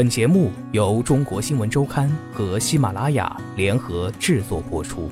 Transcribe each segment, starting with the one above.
本节目由中国新闻周刊和喜马拉雅联合制作播出。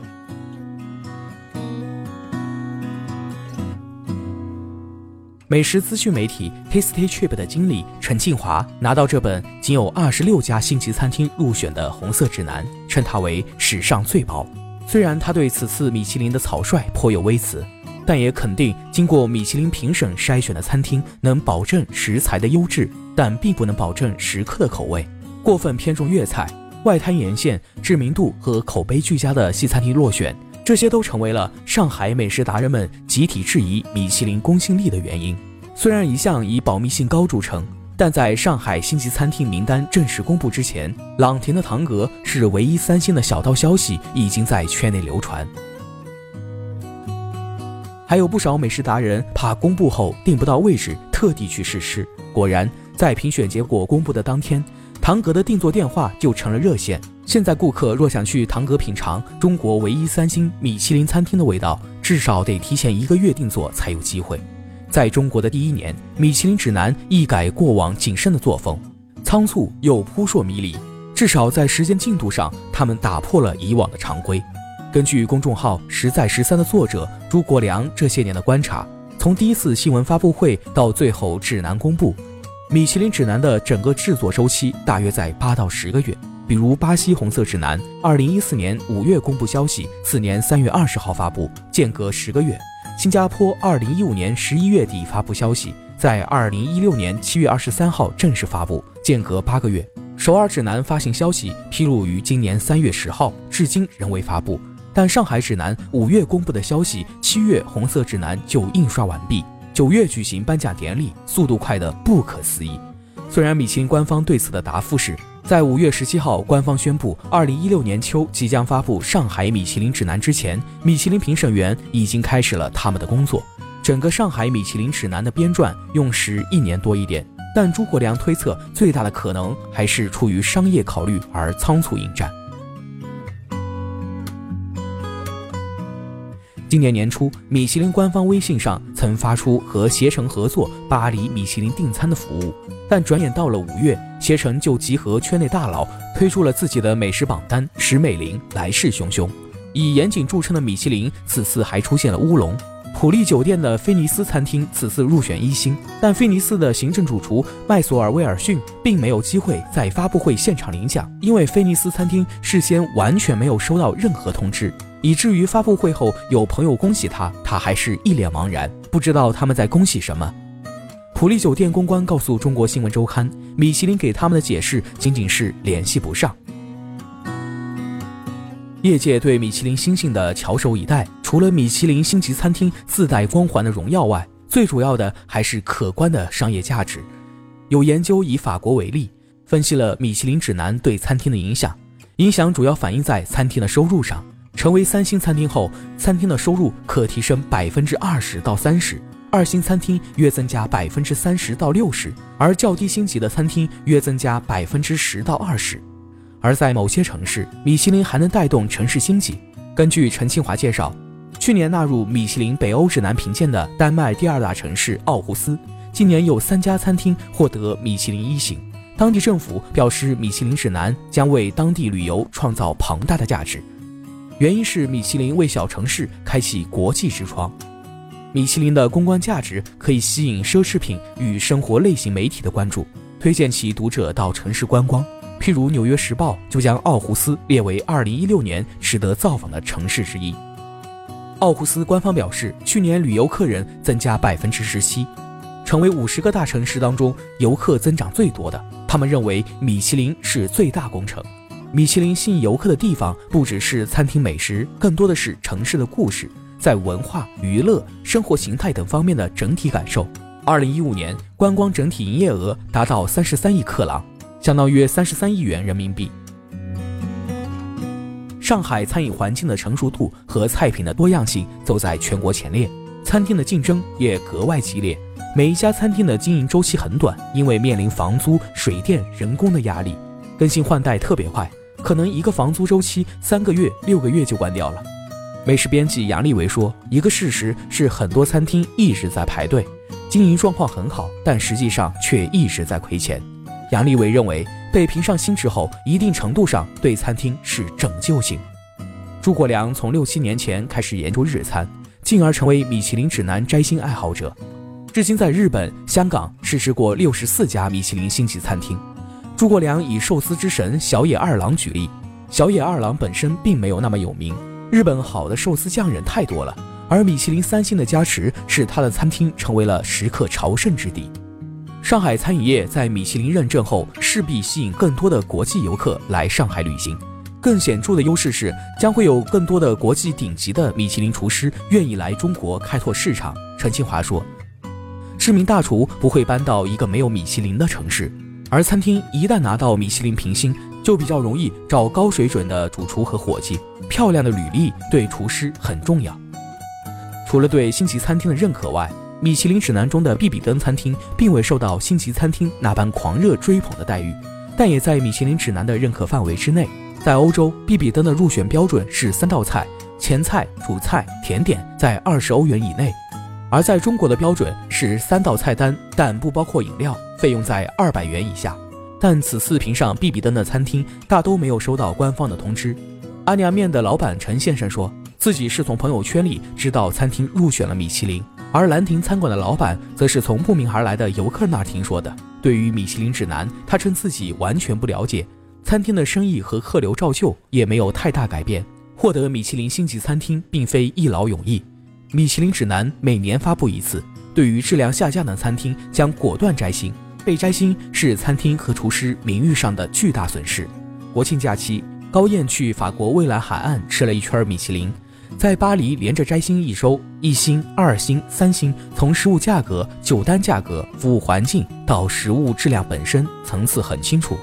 美食资讯媒体 Tasty Trip 的经理陈庆华拿到这本仅有二十六家星级餐厅入选的红色指南，称它为史上最薄。虽然他对此次米其林的草率颇有微词。但也肯定，经过米其林评审筛选的餐厅能保证食材的优质，但并不能保证食客的口味。过分偏重粤菜、外滩沿线知名度和口碑俱佳的西餐厅落选，这些都成为了上海美食达人们集体质疑米其林公信力的原因。虽然一向以保密性高著称，但在上海星级餐厅名单正式公布之前，朗廷的堂阁是唯一三星的小道消息已经在圈内流传。还有不少美食达人怕公布后订不到位置，特地去试吃。果然，在评选结果公布的当天，唐格的定座电话就成了热线。现在，顾客若想去唐格品尝中国唯一三星米其林餐厅的味道，至少得提前一个月定座才有机会。在中国的第一年，米其林指南一改过往谨慎的作风，仓促又扑朔迷离。至少在时间进度上，他们打破了以往的常规。根据公众号“实在十三”的作者朱国良这些年的观察，从第一次新闻发布会到最后指南公布，米其林指南的整个制作周期大约在八到十个月。比如巴西红色指南，二零一四年五月公布消息，次年三月二十号发布，间隔十个月；新加坡二零一五年十一月底发布消息，在二零一六年七月二十三号正式发布，间隔八个月；首尔指南发行消息披露于今年三月十号，至今仍未发布。但上海指南五月公布的消息，七月红色指南就印刷完毕，九月举行颁奖典礼，速度快得不可思议。虽然米其林官方对此的答复是，在五月十七号官方宣布二零一六年秋即将发布上海米其林指南之前，米其林评审员已经开始了他们的工作。整个上海米其林指南的编撰用时一年多一点，但朱国良推测，最大的可能还是出于商业考虑而仓促应战。今年年初，米其林官方微信上曾发出和携程合作巴黎米其林订餐的服务，但转眼到了五月，携程就集合圈内大佬推出了自己的美食榜单，使美林来势汹汹。以严谨著称的米其林此次还出现了乌龙，普利酒店的菲尼斯餐厅此次入选一星，但菲尼斯的行政主厨麦索尔威尔逊并没有机会在发布会现场领奖，因为菲尼斯餐厅事先完全没有收到任何通知。以至于发布会后有朋友恭喜他，他还是一脸茫然，不知道他们在恭喜什么。普利酒店公关告诉中国新闻周刊，米其林给他们的解释仅仅是联系不上。业界对米其林星星的翘首以待，除了米其林星级餐厅自带光环的荣耀外，最主要的还是可观的商业价值。有研究以法国为例，分析了米其林指南对餐厅的影响，影响主要反映在餐厅的收入上。成为三星餐厅后，餐厅的收入可提升百分之二十到三十；二星餐厅约增加百分之三十到六十，而较低星级的餐厅约增加百分之十到二十。而在某些城市，米其林还能带动城市经济。根据陈清华介绍，去年纳入米其林北欧指南评鉴的丹麦第二大城市奥胡斯，今年有三家餐厅获得米其林一星。当地政府表示，米其林指南将为当地旅游创造庞大的价值。原因是米其林为小城市开启国际之窗，米其林的公关价值可以吸引奢侈品与生活类型媒体的关注，推荐其读者到城市观光。譬如《纽约时报》就将奥胡斯列为2016年值得造访的城市之一。奥胡斯官方表示，去年旅游客人增加百分之十七，成为五十个大城市当中游客增长最多的。他们认为米其林是最大工程。米其林吸引游客的地方不只是餐厅美食，更多的是城市的故事，在文化、娱乐、生活形态等方面的整体感受。二零一五年观光整体营业额达到三十三亿克朗，相当约三十三亿元人民币。上海餐饮环境的成熟度和菜品的多样性走在全国前列，餐厅的竞争也格外激烈。每一家餐厅的经营周期很短，因为面临房租、水电、人工的压力，更新换代特别快。可能一个房租周期三个月、六个月就关掉了。美食编辑杨利维说：“一个事实是，很多餐厅一直在排队，经营状况很好，但实际上却一直在亏钱。”杨利维认为，被评上星之后，一定程度上对餐厅是拯救性。诸葛亮从六七年前开始研究日餐，进而成为米其林指南摘星爱好者。至今在日本、香港试吃过六十四家米其林星级餐厅。诸葛亮以寿司之神小野二郎举例，小野二郎本身并没有那么有名，日本好的寿司匠人太多了，而米其林三星的加持使他的餐厅成为了食客朝圣之地。上海餐饮业在米其林认证后，势必吸引更多的国际游客来上海旅行。更显著的优势是，将会有更多的国际顶级的米其林厨师愿意来中国开拓市场。陈清华说：“知名大厨不会搬到一个没有米其林的城市，而餐厅一旦拿到米其林评星，就比较容易找高水准的主厨和伙计。漂亮的履历对厨师很重要。除了对星级餐厅的认可外，米其林指南中的必比登餐厅并未受到星级餐厅那般狂热追捧的待遇，但也在米其林指南的认可范围之内。”在欧洲，必比登的入选标准是三道菜、前菜、主菜、甜点，在二十欧元以内；而在中国的标准是三道菜单，但不包括饮料，费用在二百元以下。但此次评上必比登的餐厅大都没有收到官方的通知。阿尼亚面的老板陈先生说自己是从朋友圈里知道餐厅入选了米其林，而兰亭餐馆的老板则是从慕名而来的游客那儿听说的。对于米其林指南，他称自己完全不了解。餐厅的生意和客流照旧也没有太大改变。获得米其林星级餐厅并非一劳永逸。米其林指南每年发布一次，对于质量下降的餐厅将果断摘星。被摘星是餐厅和厨师名誉上的巨大损失。国庆假期，高燕去法国蔚蓝海岸吃了一圈米其林，在巴黎连着摘星一周，一星、二星、三星，从食物价格、酒单价格、服务环境到食物质量本身，层次很清楚。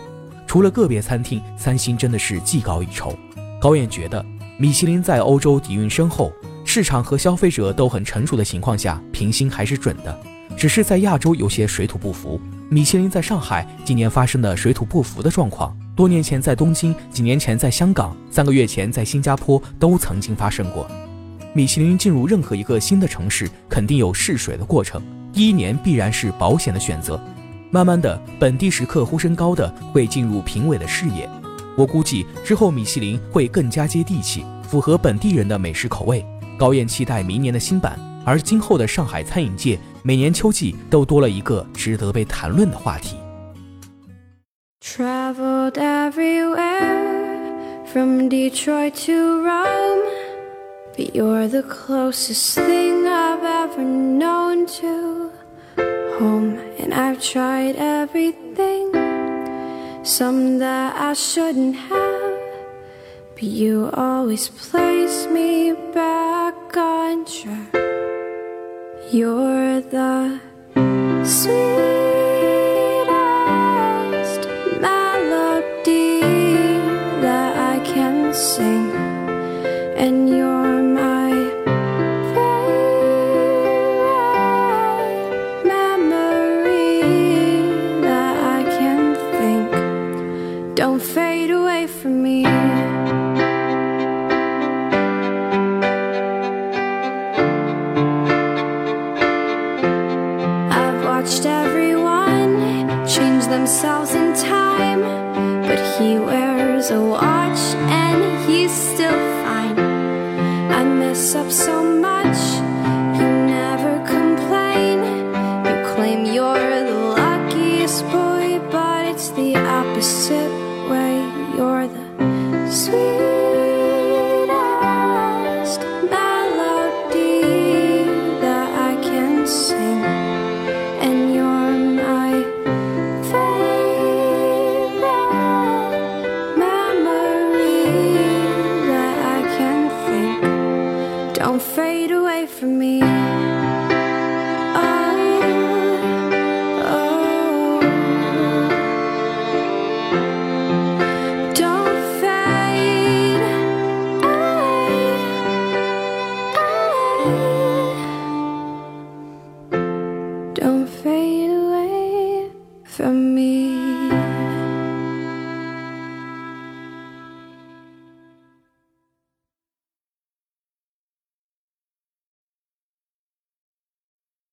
除了个别餐厅，三星真的是技高一筹。高燕觉得，米其林在欧洲底蕴深厚，市场和消费者都很成熟的情况下，评星还是准的。只是在亚洲有些水土不服。米其林在上海今年发生的水土不服的状况，多年前在东京，几年前在香港，三个月前在新加坡都曾经发生过。米其林进入任何一个新的城市，肯定有试水的过程，第一年必然是保险的选择。慢慢的，本地食客呼声高的会进入评委的视野。我估计之后米其林会更加接地气，符合本地人的美食口味。高燕期待明年的新版，而今后的上海餐饮界每年秋季都多了一个值得被谈论的话题。Traveled everywhere from Detroit to Rome, but you're the closest thing I've ever known to home. And I've tried everything, some that I shouldn't have. But you always place me back on track. You're the sweet. Themselves in time. But he wears a watch and he's still fine. I mess up so much. for from me.